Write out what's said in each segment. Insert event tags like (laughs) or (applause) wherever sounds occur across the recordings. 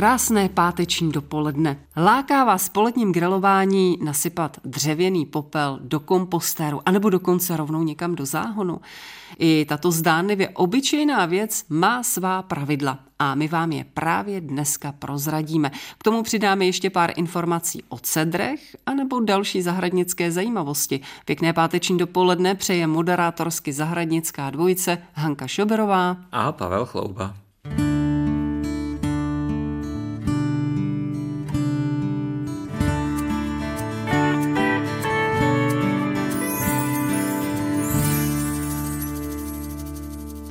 Krásné páteční dopoledne. Láká vás poledním grilování nasypat dřevěný popel do kompostéru anebo dokonce rovnou někam do záhonu. I tato zdánlivě obyčejná věc má svá pravidla a my vám je právě dneska prozradíme. K tomu přidáme ještě pár informací o cedrech anebo další zahradnické zajímavosti. Pěkné páteční dopoledne přeje moderátorsky zahradnická dvojice Hanka Šoberová a Pavel Chlouba.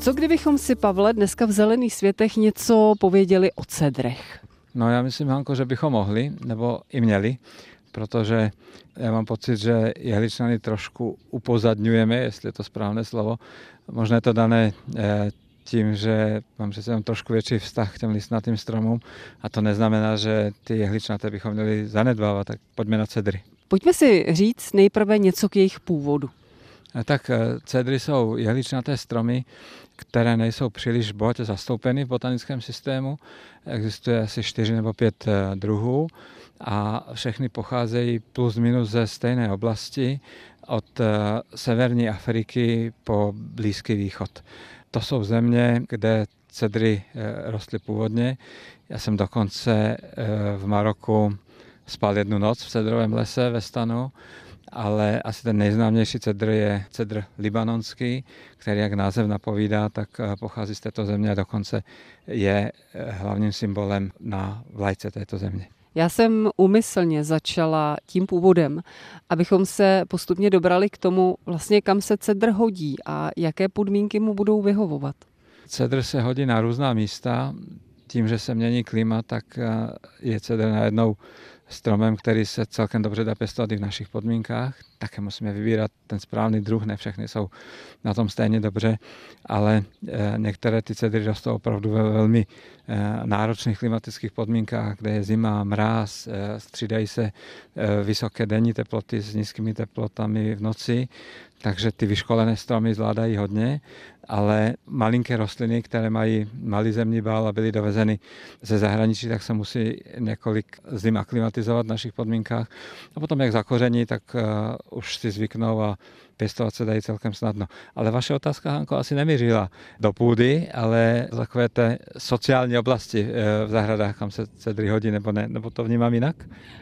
Co kdybychom si, Pavle, dneska v Zelených světech něco pověděli o cedrech? No já myslím, Hanko, že bychom mohli, nebo i měli, protože já mám pocit, že jehličnany trošku upozadňujeme, jestli je to správné slovo. Možná je to dané eh, tím, že mám přece jenom trošku větší vztah k těm listnatým stromům a to neznamená, že ty jehličnaté bychom měli zanedbávat, tak pojďme na cedry. Pojďme si říct nejprve něco k jejich původu. Eh, tak eh, cedry jsou jehličnaté stromy, které nejsou příliš bohatě zastoupeny v botanickém systému. Existuje asi čtyři nebo pět eh, druhů a všechny pocházejí plus minus ze stejné oblasti od severní Afriky po Blízký východ. To jsou země, kde cedry rostly původně. Já jsem dokonce v Maroku spal jednu noc v cedrovém lese ve stanu ale asi ten nejznámější cedr je cedr libanonský, který, jak název napovídá, tak eh, pochází z této země a dokonce je eh, hlavním symbolem na vlajce této země. Já jsem úmyslně začala tím původem, abychom se postupně dobrali k tomu, vlastně kam se cedr hodí a jaké podmínky mu budou vyhovovat. Cedr se hodí na různá místa. Tím, že se mění klima, tak eh, je cedr najednou stromem, který se celkem dobře dá pěstovat i v našich podmínkách. Také musíme vybírat ten správný druh, ne všechny jsou na tom stejně dobře, ale eh, některé ty cedry rostou opravdu ve velmi eh, náročných klimatických podmínkách, kde je zima, mráz, eh, střídají se vysoké denní teploty s nízkými teplotami v noci, takže ty vyškolené stromy zvládají hodně, ale malinké rostliny, které mají malý zemní bál a byly dovezeny ze zahraničí, tak se musí několik zim aklimatizovat v našich podmínkách. A potom, jak zakoření, tak už si zvyknou a pěstovat se dají celkem snadno. Ale vaše otázka, Hanko, asi nemířila do půdy, ale takové té sociální oblasti eh, v zahradách, kam se cedry hodí, nebo ne, nebo to vnímám jinak?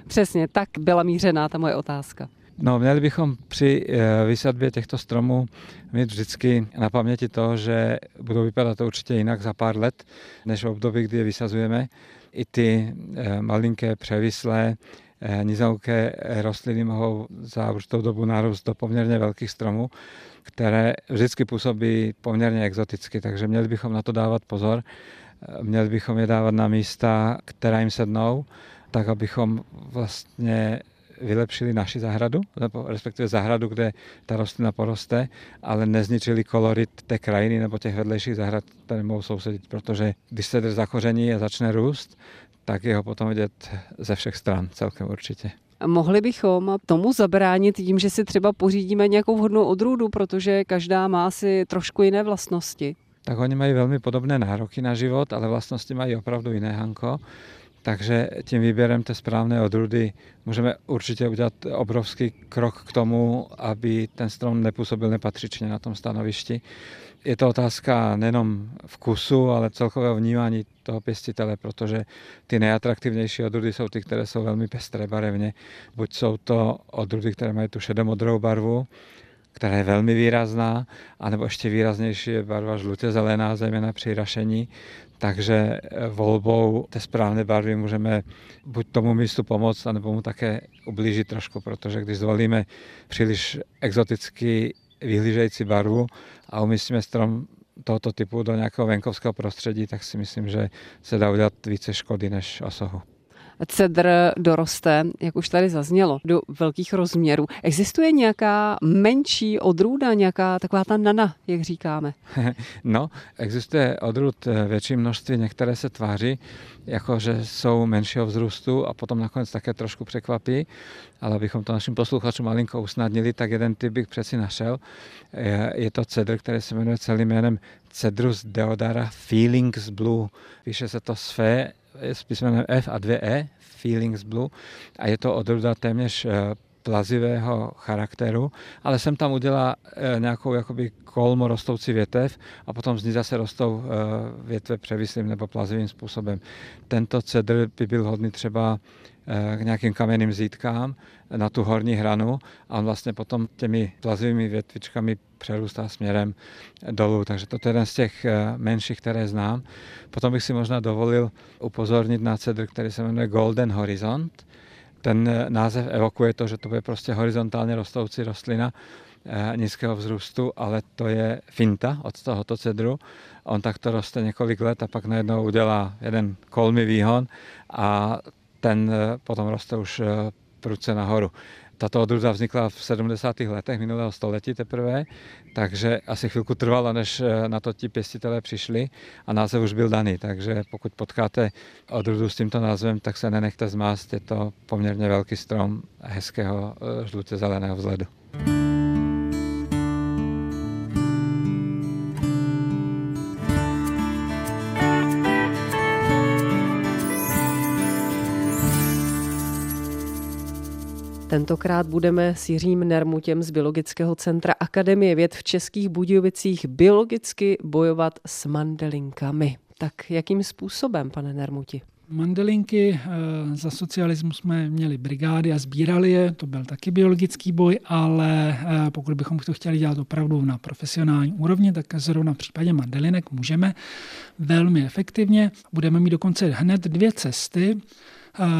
Přesně, tak byla mířená ta moje otázka. No, měli bychom při eh, vysadbě těchto stromů mít vždycky na paměti to, že budou vypadat to určitě jinak za pár let, než v období, kdy je vysazujeme. I ty eh, malinké převislé Eh, nizouké rostliny mohou za určitou dobu narůst do poměrně velkých stromů, které vždycky působí poměrně exoticky, takže měli bychom na to dávat pozor. Měli bychom je dávat na místa, která jim sednou, tak abychom vlastně vylepšili naši zahradu, nebo respektive zahradu, kde ta rostlina poroste, ale nezničili kolorit té krajiny nebo těch vedlejších zahrad, které mohou sousedit, protože když se zakoření a začne růst, tak je ho potom vidět ze všech stran celkem určitě. Mohli bychom tomu zabránit tím, že si třeba pořídíme nějakou vhodnou odrůdu, protože každá má si trošku jiné vlastnosti. Tak oni mají velmi podobné nároky na život, ale vlastnosti mají opravdu jiné, Hanko. Takže tím výběrem té správné odrůdy můžeme určitě udělat obrovský krok k tomu, aby ten strom nepůsobil nepatřičně na tom stanovišti je to otázka nejenom vkusu, ale celkového vnímání toho pěstitele, protože ty nejatraktivnější odrůdy jsou ty, které jsou velmi pestré barevně. Buď jsou to odrůdy, které mají tu šedomodrou barvu, která je velmi výrazná, anebo ještě výraznější je barva žlutě zelená, zejména při rašení. Takže volbou té správné barvy můžeme buď tomu místu pomoct, anebo mu také ublížit trošku, protože když zvolíme příliš exotický vyhlížející barvu a umístíme strom tohoto typu do nějakého venkovského prostředí, tak si myslím, že se dá udělat více škody než osohu. Cedr doroste, jak už tady zaznělo, do velkých rozměrů. Existuje nějaká menší odrůda, nějaká taková ta nana, jak říkáme? (laughs) No, existuje odrůd eh, větší množství, některé se tváří, jako že jsou menšího vzrůstu a potom nakonec také trošku překvapí, ale abychom to našim posluchačům malinko usnadnili, tak jeden typ bych přeci našel. Je to cedr, který se jmenuje celým jménem Cedrus deodara Feelings Blue. Píše se to své s písmenem F a dvě E, Feelings Blue, a je to odrůda téměř eh, plazivého charakteru, ale jsem tam udělal eh, nějakou jakoby kolmo rostoucí větev a potom z ní zase rostou eh, větve převislým nebo plazivým způsobem. Tento cedr by byl hodný třeba k nějakým kamenným zítkám na tu horní hranu a on vlastně potom těmi plazivými větvičkami přerůstá směrem dolů. Takže to je jeden z těch menších, které znám. Potom bych si možná dovolil upozornit na cedr, který se jmenuje Golden Horizont. Ten název evokuje to, že to bude prostě horizontálně rostoucí rostlina nízkého vzrůstu, ale to je finta od tohoto cedru. On takto roste několik let a pak najednou udělá jeden kolmý výhon a ten potom roste už prudce nahoru. Tato odrůda vznikla v 70. letech minulého století teprve, takže asi chvilku trvalo, než eh, na to ti pěstitelé přišli a název už byl daný. Takže pokud potkáte odrůdu s tímto názvem, tak se nenechte zmást, je to poměrně velký strom hezkého eh, žlutě zeleného vzhledu. Tentokrát budeme s Jiřím Nermutěm z Biologického centra Akademie věd v Českých Budějovicích biologicky bojovat s mandelinkami. Tak jakým způsobem, pane Nermuti? Mandelinky eh, za socialismu jsme měli brigády a sbírali je, to byl taky biologický boj, ale eh, pokud bychom to chtěli dělat opravdu na profesionální úrovni, tak zrovna v případě mandelinek můžeme velmi efektivně. Budeme mít dokonce hned dvě cesty.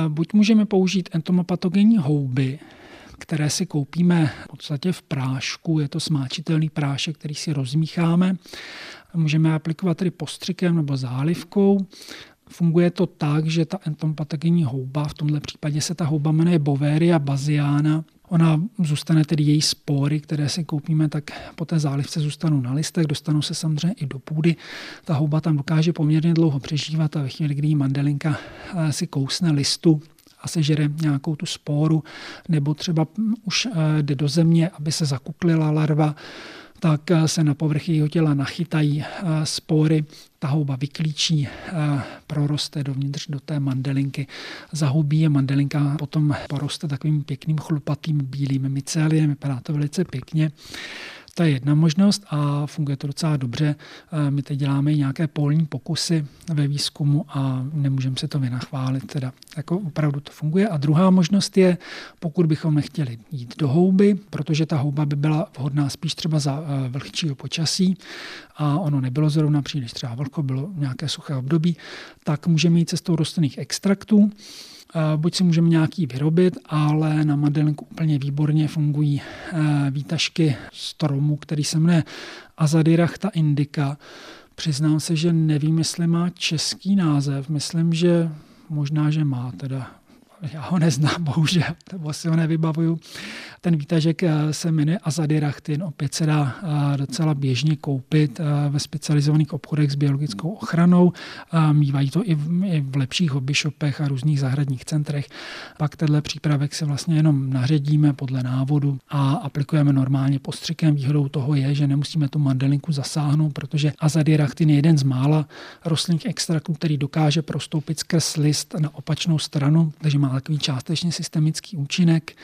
Buď můžeme použít entomopatogenní houby, které si koupíme v podstatě v prášku, je to smáčitelný prášek, který si rozmícháme. Můžeme aplikovat tedy postřikem nebo zálivkou. Funguje to tak, že ta entomopatogenní houba, v tomto případě se ta houba jmenuje Boveria baziana, Ona zůstane tedy její spory, které si koupíme, tak po té zálivce zůstanou na listech, dostanou se samozřejmě i do půdy. Ta houba tam dokáže poměrně dlouho přežívat a ve chvíli, kdy mandelinka eh, si kousne listu, a sežere nějakou tu spóru, nebo třeba už eh, jde do země, aby se zakuklila larva, tak eh, se na povrch jeho těla nachytají eh, spory, ta houba vyklíčí, eh, proroste dovnitř do té mandelinky, zahubí a mandelinka potom poroste takovým pěkným chlupatým bílým myceliem, vypadá to velice pěkně. To je jedna možnost a funguje to docela dobře. Eh, my teď děláme i nějaké polní pokusy ve výzkumu a nemůžeme se to vynachválit. Teda jako opravdu to funguje. A druhá možnost je, pokud bychom nechtěli jít do houby, protože ta houba by byla vhodná spíš třeba za eh, vlhčího počasí a ono nebylo zrovna příliš třeba vlhko, bylo nějaké suché období, tak můžeme jít cestou rostlinných extraktů. Buď si můžeme nějaký vyrobit, ale na Madelinku úplně výborně fungují eh, výtažky stromu, který se jmenuje Azadirachta indica. Přiznám se, že nevím, jestli má český název. Myslím, že možná, že má teda já ho neznám, bohužel, nebo si ho nevybavuju. Ten výtažek eh, se jmenuje Azadirachtin, opět se dá eh, docela běžně koupit eh, ve specializovaných obchodech s biologickou ochranou. Mývají to i v, i v lepších hobbyshopech a různých zahradních centrech. Pak tenhle přípravek se vlastně jenom naředíme podle návodu a aplikujeme normálně postřikem. Výhodou toho je, že nemusíme tu mandelinku zasáhnout, protože Azadirachtin je jeden z mála rostlinných extraktů, který dokáže prostoupit skrz list na opačnou stranu, takže má takový částečně systemický účinek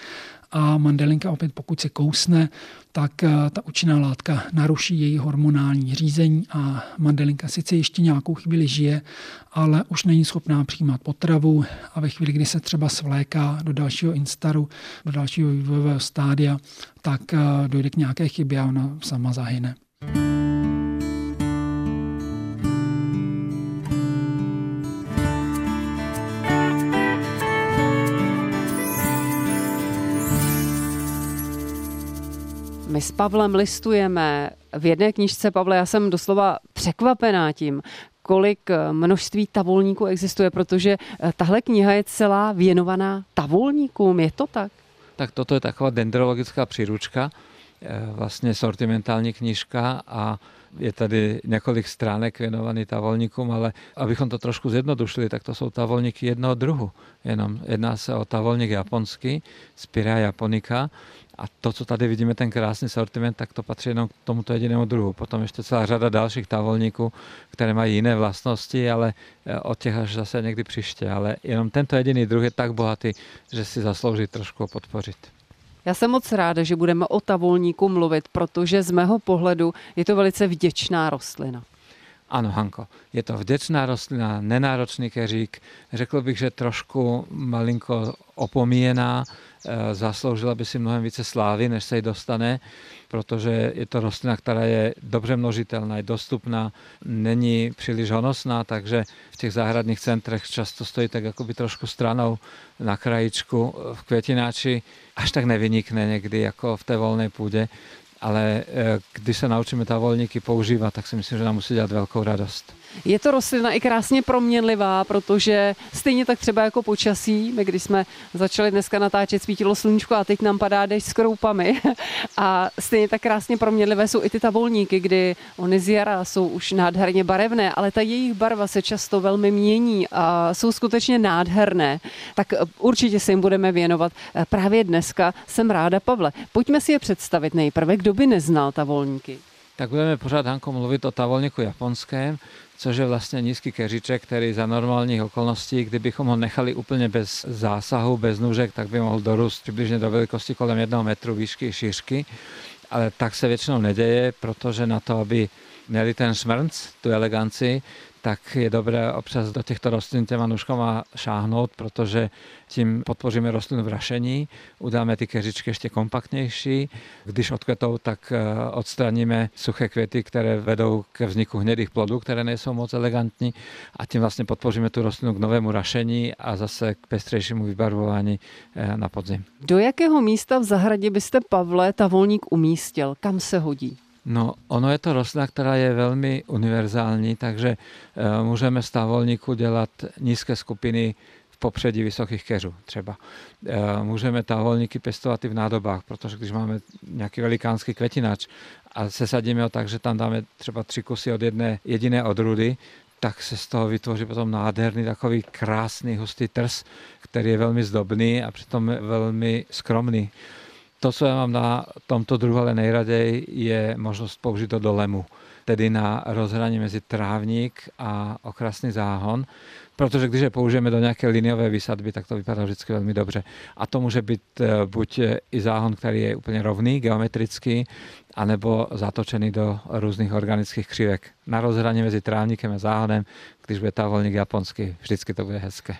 a mandelinka opět pokud se kousne, tak eh, ta účinná látka naruší její hormonální řízení a mandelinka sice ještě nějakou chvíli žije, ale už není schopná přijímat potravu a ve chvíli, kdy se třeba svléká do dalšího instaru, do dalšího vývojového stádia, tak eh, dojde k nějaké chybě a ona sama zahyne. My s Pavlem listujeme v jedné knižce, Pavle, já jsem doslova překvapená tím, kolik eh, množství tavolníků existuje, protože eh, tahle kniha je celá věnovaná tavolníkům, je to tak? Tak toto je taková dendrologická příručka, vlastně sortimentální knižka a je tady několik stránek věnovaný tavolníkům, ale abychom to trošku zjednodušili, tak to jsou tavolníky jednoho druhu. Jenom jedná se o tavolník japonský, Spirea japonica, a to, co tady vidíme, ten krásný sortiment, tak to patří jenom k tomuto jedinému druhu. Potom ještě celá řada dalších távolníků, které mají jiné vlastnosti, ale eh, od těch až zase někdy příště. Ale jenom tento jediný druh je tak bohatý, že si zaslouží trošku podpořit. Já jsem moc ráda, že budeme o tavolníku mluvit, protože z mého pohledu je to velice vděčná rostlina. Ano, Hanko, je to vděčná rostlina, nenáročný keřík. Řekl bych, že trošku malinko opomíjená, Eh, zasloužila by si mnohem více slávy, než se jí dostane, protože je to rostlina, která je dobře množitelná, je dostupná, není příliš honosná, takže v těch zahradních centrech často stojí tak jakoby trošku stranou na krajičku v květináči, až tak nevynikne někdy jako v té volné půdě, ale eh, když se naučíme ta volníky používat, tak si myslím, že nám musí dělat velkou radost. Je to rostlina i krásně proměnlivá, protože stejně tak třeba jako počasí, my když jsme začali dneska natáčet, svítilo sluníčko a teď nám padá dešť s kroupami. (laughs) A stejně tak krásně proměnlivé jsou i ty tavolníky, kdy oni z jara jsou už nádherně barevné, ale ta jejich barva se často velmi mění a jsou skutečně nádherné. Tak určitě se jim budeme věnovat právě dneska. Jsem ráda, Pavle. Pojďme si je představit nejprve, kdo by neznal tavolníky. Tak budeme pořád, Hanko, mluvit o tavolníku japonském což je vlastně nízký keříček, který za normálních okolností, kdybychom ho nechali úplně bez zásahu, bez nůžek, tak by mohl dorůst přibližně do velikosti kolem jednoho metru výšky šířky. Ale tak se většinou neděje, protože na to, aby měli ten šmrnc, tu eleganci, tak je dobré občas do těchto rostlin těma nůžkama šáhnout, protože tím podpoříme rostlinu v rašení, udáme ty keřičky ještě kompaktnější. Když odkvetou, tak eh, odstraníme suché květy, které vedou ke vzniku hnědých plodů, které nejsou moc elegantní a tím vlastně podpoříme tu rostlinu k novému rašení a zase k pestřejšímu vybarvování eh, na podzim. Do jakého místa v zahradě byste, Pavle, ta volník umístil? Kam se hodí? No, ono je to rostlina, která je velmi univerzální, takže e, můžeme z távolníku dělat nízké skupiny v popředí vysokých keřů třeba. E, můžeme távolníky pěstovat i v nádobách, protože když máme nějaký velikánský kvetinač a sesadíme ho tak, že tam dáme třeba tři kusy od jedné jediné odrůdy, tak se z toho vytvoří potom nádherný takový krásný hustý trs, který je velmi zdobný a přitom velmi skromný. To, co já mám na tomto druhu ale nejraději, je možnost použít to do lemu, tedy na rozhraní mezi trávník a okrasný záhon, protože když je použijeme do nějaké liniové výsadby, tak to vypadá vždycky velmi dobře. A to může být eh, buď i záhon, který je úplně rovný, geometrický, anebo zatočený do různých organických křivek. Na rozhraní mezi trávníkem a záhonem, když bude távolník japonský, vždycky to bude hezké.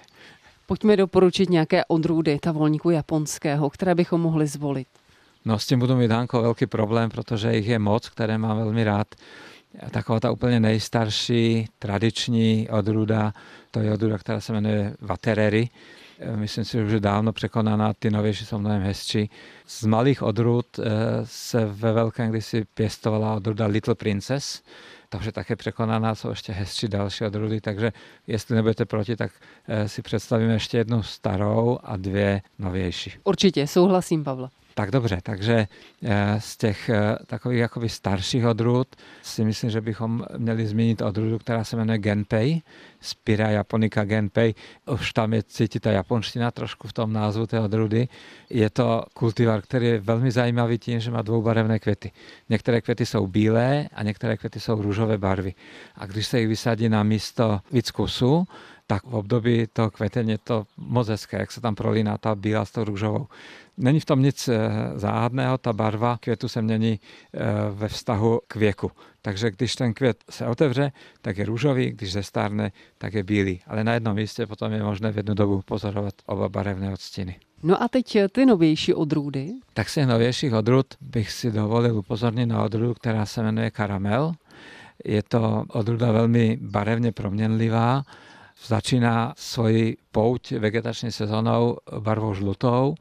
Pojďme doporučit nějaké odrůdy tavolníku japonského, které bychom mohli zvolit. No s tím budu mít Hanko velký problém, protože jich je moc, které mám velmi rád. Taková ta úplně nejstarší tradiční odrůda, to je odrůda, která se jmenuje Vaterery. Myslím si, že už je dávno překonaná, ty novější jsou mnohem hezčí. Z malých odrůd eh, se ve velkém kdysi pěstovala odrůda Little Princess, takže také překonaná, jsou ještě hezčí další odrůdy, takže jestli nebudete proti, tak eh, si představíme ještě jednu starou a dvě novější. Určitě, souhlasím, Pavla. Tak dobře, takže eh, z těch eh, takových jakoby starších odrůd si myslím, že bychom měli zmínit odrůdu, která se jmenuje Genpei, Spira japonica Genpei. Už tam je cítit ta japonština trošku v tom názvu té odrůdy. Je to kultivar, který je velmi zajímavý tím, že má dvoubarevné květy. Některé květy jsou bílé a některé květy jsou růžové barvy. A když se jich vysadí na místo víc kusů, tak v období toho kvetení je to moc hezké, jak se tam prolíná ta bílá s tou růžovou. Není v tom nic eh, záhadného, ta barva květu se mění eh, ve vztahu k věku. Takže když ten květ se otevře, tak je růžový, když zestárne, tak je bílý. Ale na jednom místě potom je možné v jednu dobu pozorovat oba barevné odstíny. No a teď eh, ty novější odrůdy? Tak z těch novějších odrůd bych si dovolil upozornit na odrůdu, která se jmenuje karamel. Je to odrůda velmi barevně proměnlivá, začíná svoji pouť vegetační sezónou barvou žlutou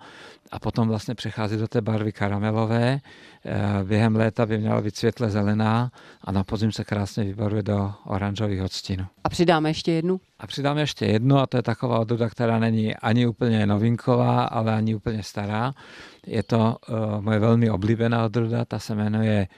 a potom vlastně přechází do té barvy karamelové. Eh, během léta by měla být světle zelená a na podzim se krásně vybaruje do oranžových odstínů. A přidáme ještě jednu? A přidáme ještě jednu a to je taková odrůda, která není ani úplně novinková, ale ani úplně stará. Je to uh, moje velmi oblíbená odrůda, ta se jmenuje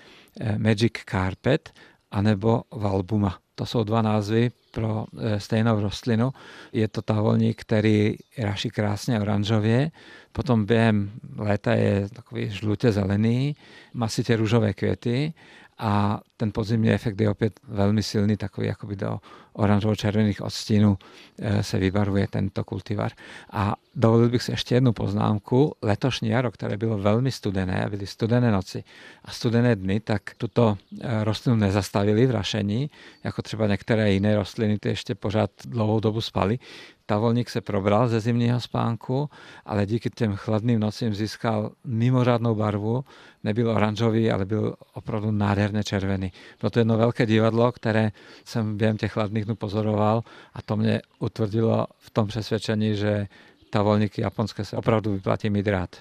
uh, Magic Carpet anebo Valbuma. To jsou dva názvy pro e, stejnou rostlinu. Je to tavolník, který raší krásně oranžově, potom během léta je takový žlutě zelený, má sice růžové květy a ten podzimní efekt je opět velmi silný, takový jakoby do oranžovo-červených odstínů eh, se vybarvuje tento kultivar. A dovolil bych si ještě jednu poznámku. Letošní jaro, které bylo velmi studené, byly studené noci a studené dny, tak tuto eh, rostlinu nezastavili v rašení, jako třeba některé jiné rostliny, ty ještě pořád dlouhou dobu spaly. Tavolník se probral ze zimního spánku, ale díky těm chladným nocím získal mimořádnou barvu. Nebyl oranžový, ale byl opravdu nádherně červený. Bylo to jedno velké divadlo, které jsem během těch chladných dnů pozoroval a to mě utvrdilo v tom přesvědčení, že tavolníky japonské se opravdu vyplatí mít rád.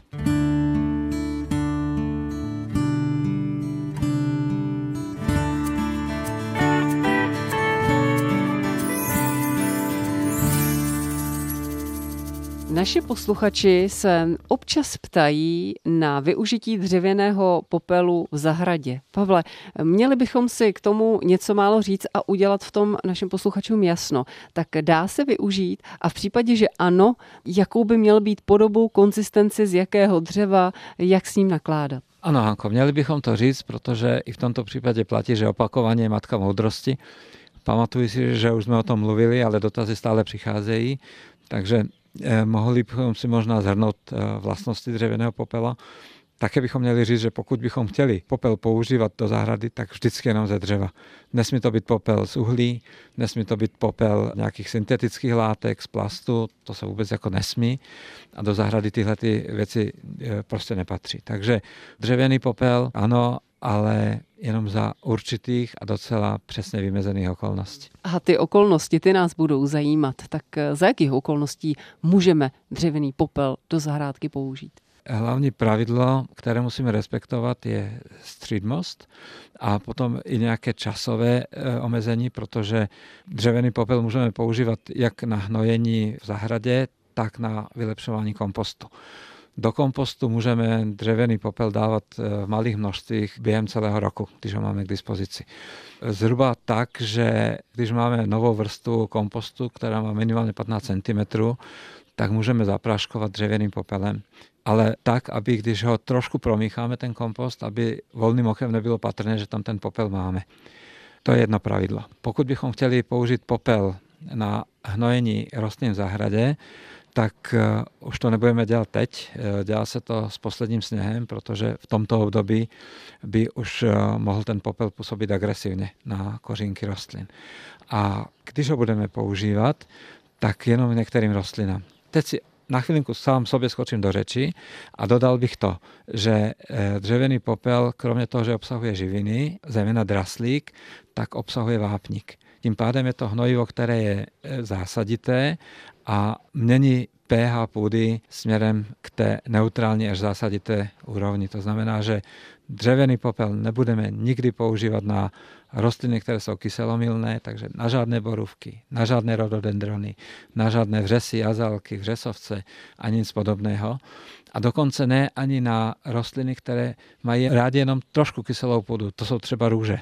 Naši posluchači se občas ptají na využití dřevěného popelu v zahradě. Pavle, měli bychom si k tomu něco málo říct a udělat v tom našim posluchačům jasno. Tak dá se využít a v případě, že ano, jakou by měl být podobou, konzistenci, z jakého dřeva, jak s ním nakládat? Ano, Hanko, měli bychom to říct, protože i v tomto případě platí, že opakování je matka moudrosti. Pamatuji si, že už jsme o tom mluvili, ale dotazy stále přicházejí. Takže mohli bychom si možná zhrnout eh, vlastnosti dřevěného popela. Také bychom měli říct, že pokud bychom chtěli popel používat do zahrady, tak vždycky jenom ze dřeva. Nesmí to být popel z uhlí, nesmí to být popel nějakých syntetických látek, z plastu, to se vůbec jako nesmí a do zahrady tyhle ty věci eh, prostě nepatří. Takže dřevěný popel, ano, ale jenom za určitých a docela přesně vymezených okolností. A ty okolnosti, ty nás budou zajímat. Tak eh, za jakých okolností můžeme dřevěný popel do zahrádky použít? Hlavní pravidlo, které musíme respektovat, je střídmost a potom i nějaké časové eh, omezení, protože dřevěný popel můžeme používat jak na hnojení v zahradě, tak na vylepšování kompostu. Do kompostu můžeme dřevěný popel dávat eh, v malých množstvích během celého roku, když ho máme k dispozici. Zhruba tak, že když máme novou vrstvu kompostu, která má minimálně 15 cm, tak můžeme zapráškovat dřevěným popelem. Ale tak, aby když ho trošku promícháme, ten kompost, aby volným okem nebylo patrné, že tam ten popel máme. To je jedno pravidlo. Pokud bychom chtěli použít popel na hnojení rostlin v zahradě, tak eh, už to nebudeme dělat teď. Eh, dělá se to s posledním sněhem, protože v tomto období by už eh, mohl ten popel působit agresivně na kořínky rostlin. A když ho budeme používat, tak jenom některým rostlinám. Teď si na chvilinku sám sobě skočím do řeči a dodal bych to, že dřevěný popel, kromě toho, že obsahuje živiny, zejména draslík, tak obsahuje vápník. Tím pádem je to hnojivo, které je zásadité a mění pH půdy směrem k té neutrální až zásadité úrovni. To znamená, že dřevěný popel nebudeme nikdy používat na rostliny, které jsou kyselomilné, takže na žádné borůvky, na žádné rododendrony, na žádné vřesy, azalky, vřesovce a nic podobného. A dokonce ne ani na rostliny, které mají rádi jenom trošku kyselou půdu. To jsou třeba růže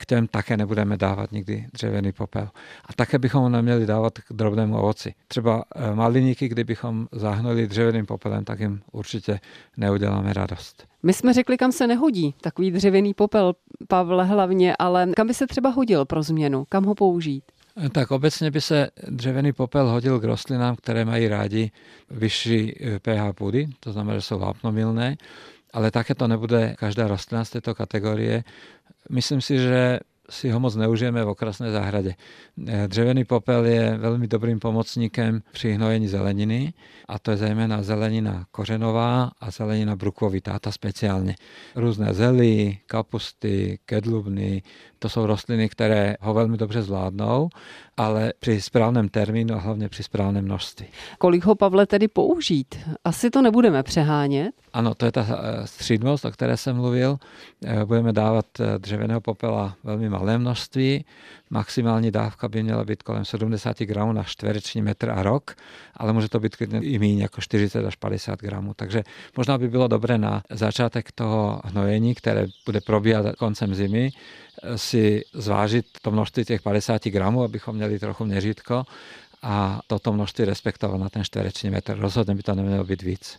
k těm také nebudeme dávat nikdy dřevěný popel. A také bychom ho neměli dávat k drobnému ovoci. Třeba eh, maliníky, kdybychom zahnuli dřevěným popelem, tak jim určitě neuděláme radost. My jsme řekli, kam se nehodí takový dřevěný popel, Pavle hlavně, ale kam by se třeba hodil pro změnu? Kam ho použít? Eh, tak obecně by se dřevěný popel hodil k rostlinám, které mají rádi vyšší eh, pH půdy, to znamená, že jsou vápnomilné, ale také to nebude každá rostlina z této kategorie, Myslím si, že si ho moc neužijeme v okrasné zahradě. Eh, dřevěný popel je velmi dobrým pomocníkem při hnojení zeleniny a to je zejména zelenina kořenová a zelenina brukvovitá, ta speciálně. Různé zelí, kapusty, kedlubny, to jsou rostliny, které ho velmi dobře zvládnou, ale při správném termínu a hlavně při správném množství. Kolik ho, Pavle, tedy použít? Asi to nebudeme přehánět. Ano, to je ta eh, střídmost, o které jsem mluvil. Eh, budeme dávat eh, dřevěného popela velmi malé množství. Maximální dávka by měla být kolem 70 gramů na čtvereční metr a rok, ale může to být i méně, jako 40 až 50 gramů. Takže možná by bylo dobré na začátek toho hnojení, které bude probíhat koncem zimy, si zvážit to množství těch 50 gramů, abychom měli trochu měřítko a toto množství respektovat na ten čtvereční metr. Rozhodně by to nemělo být víc.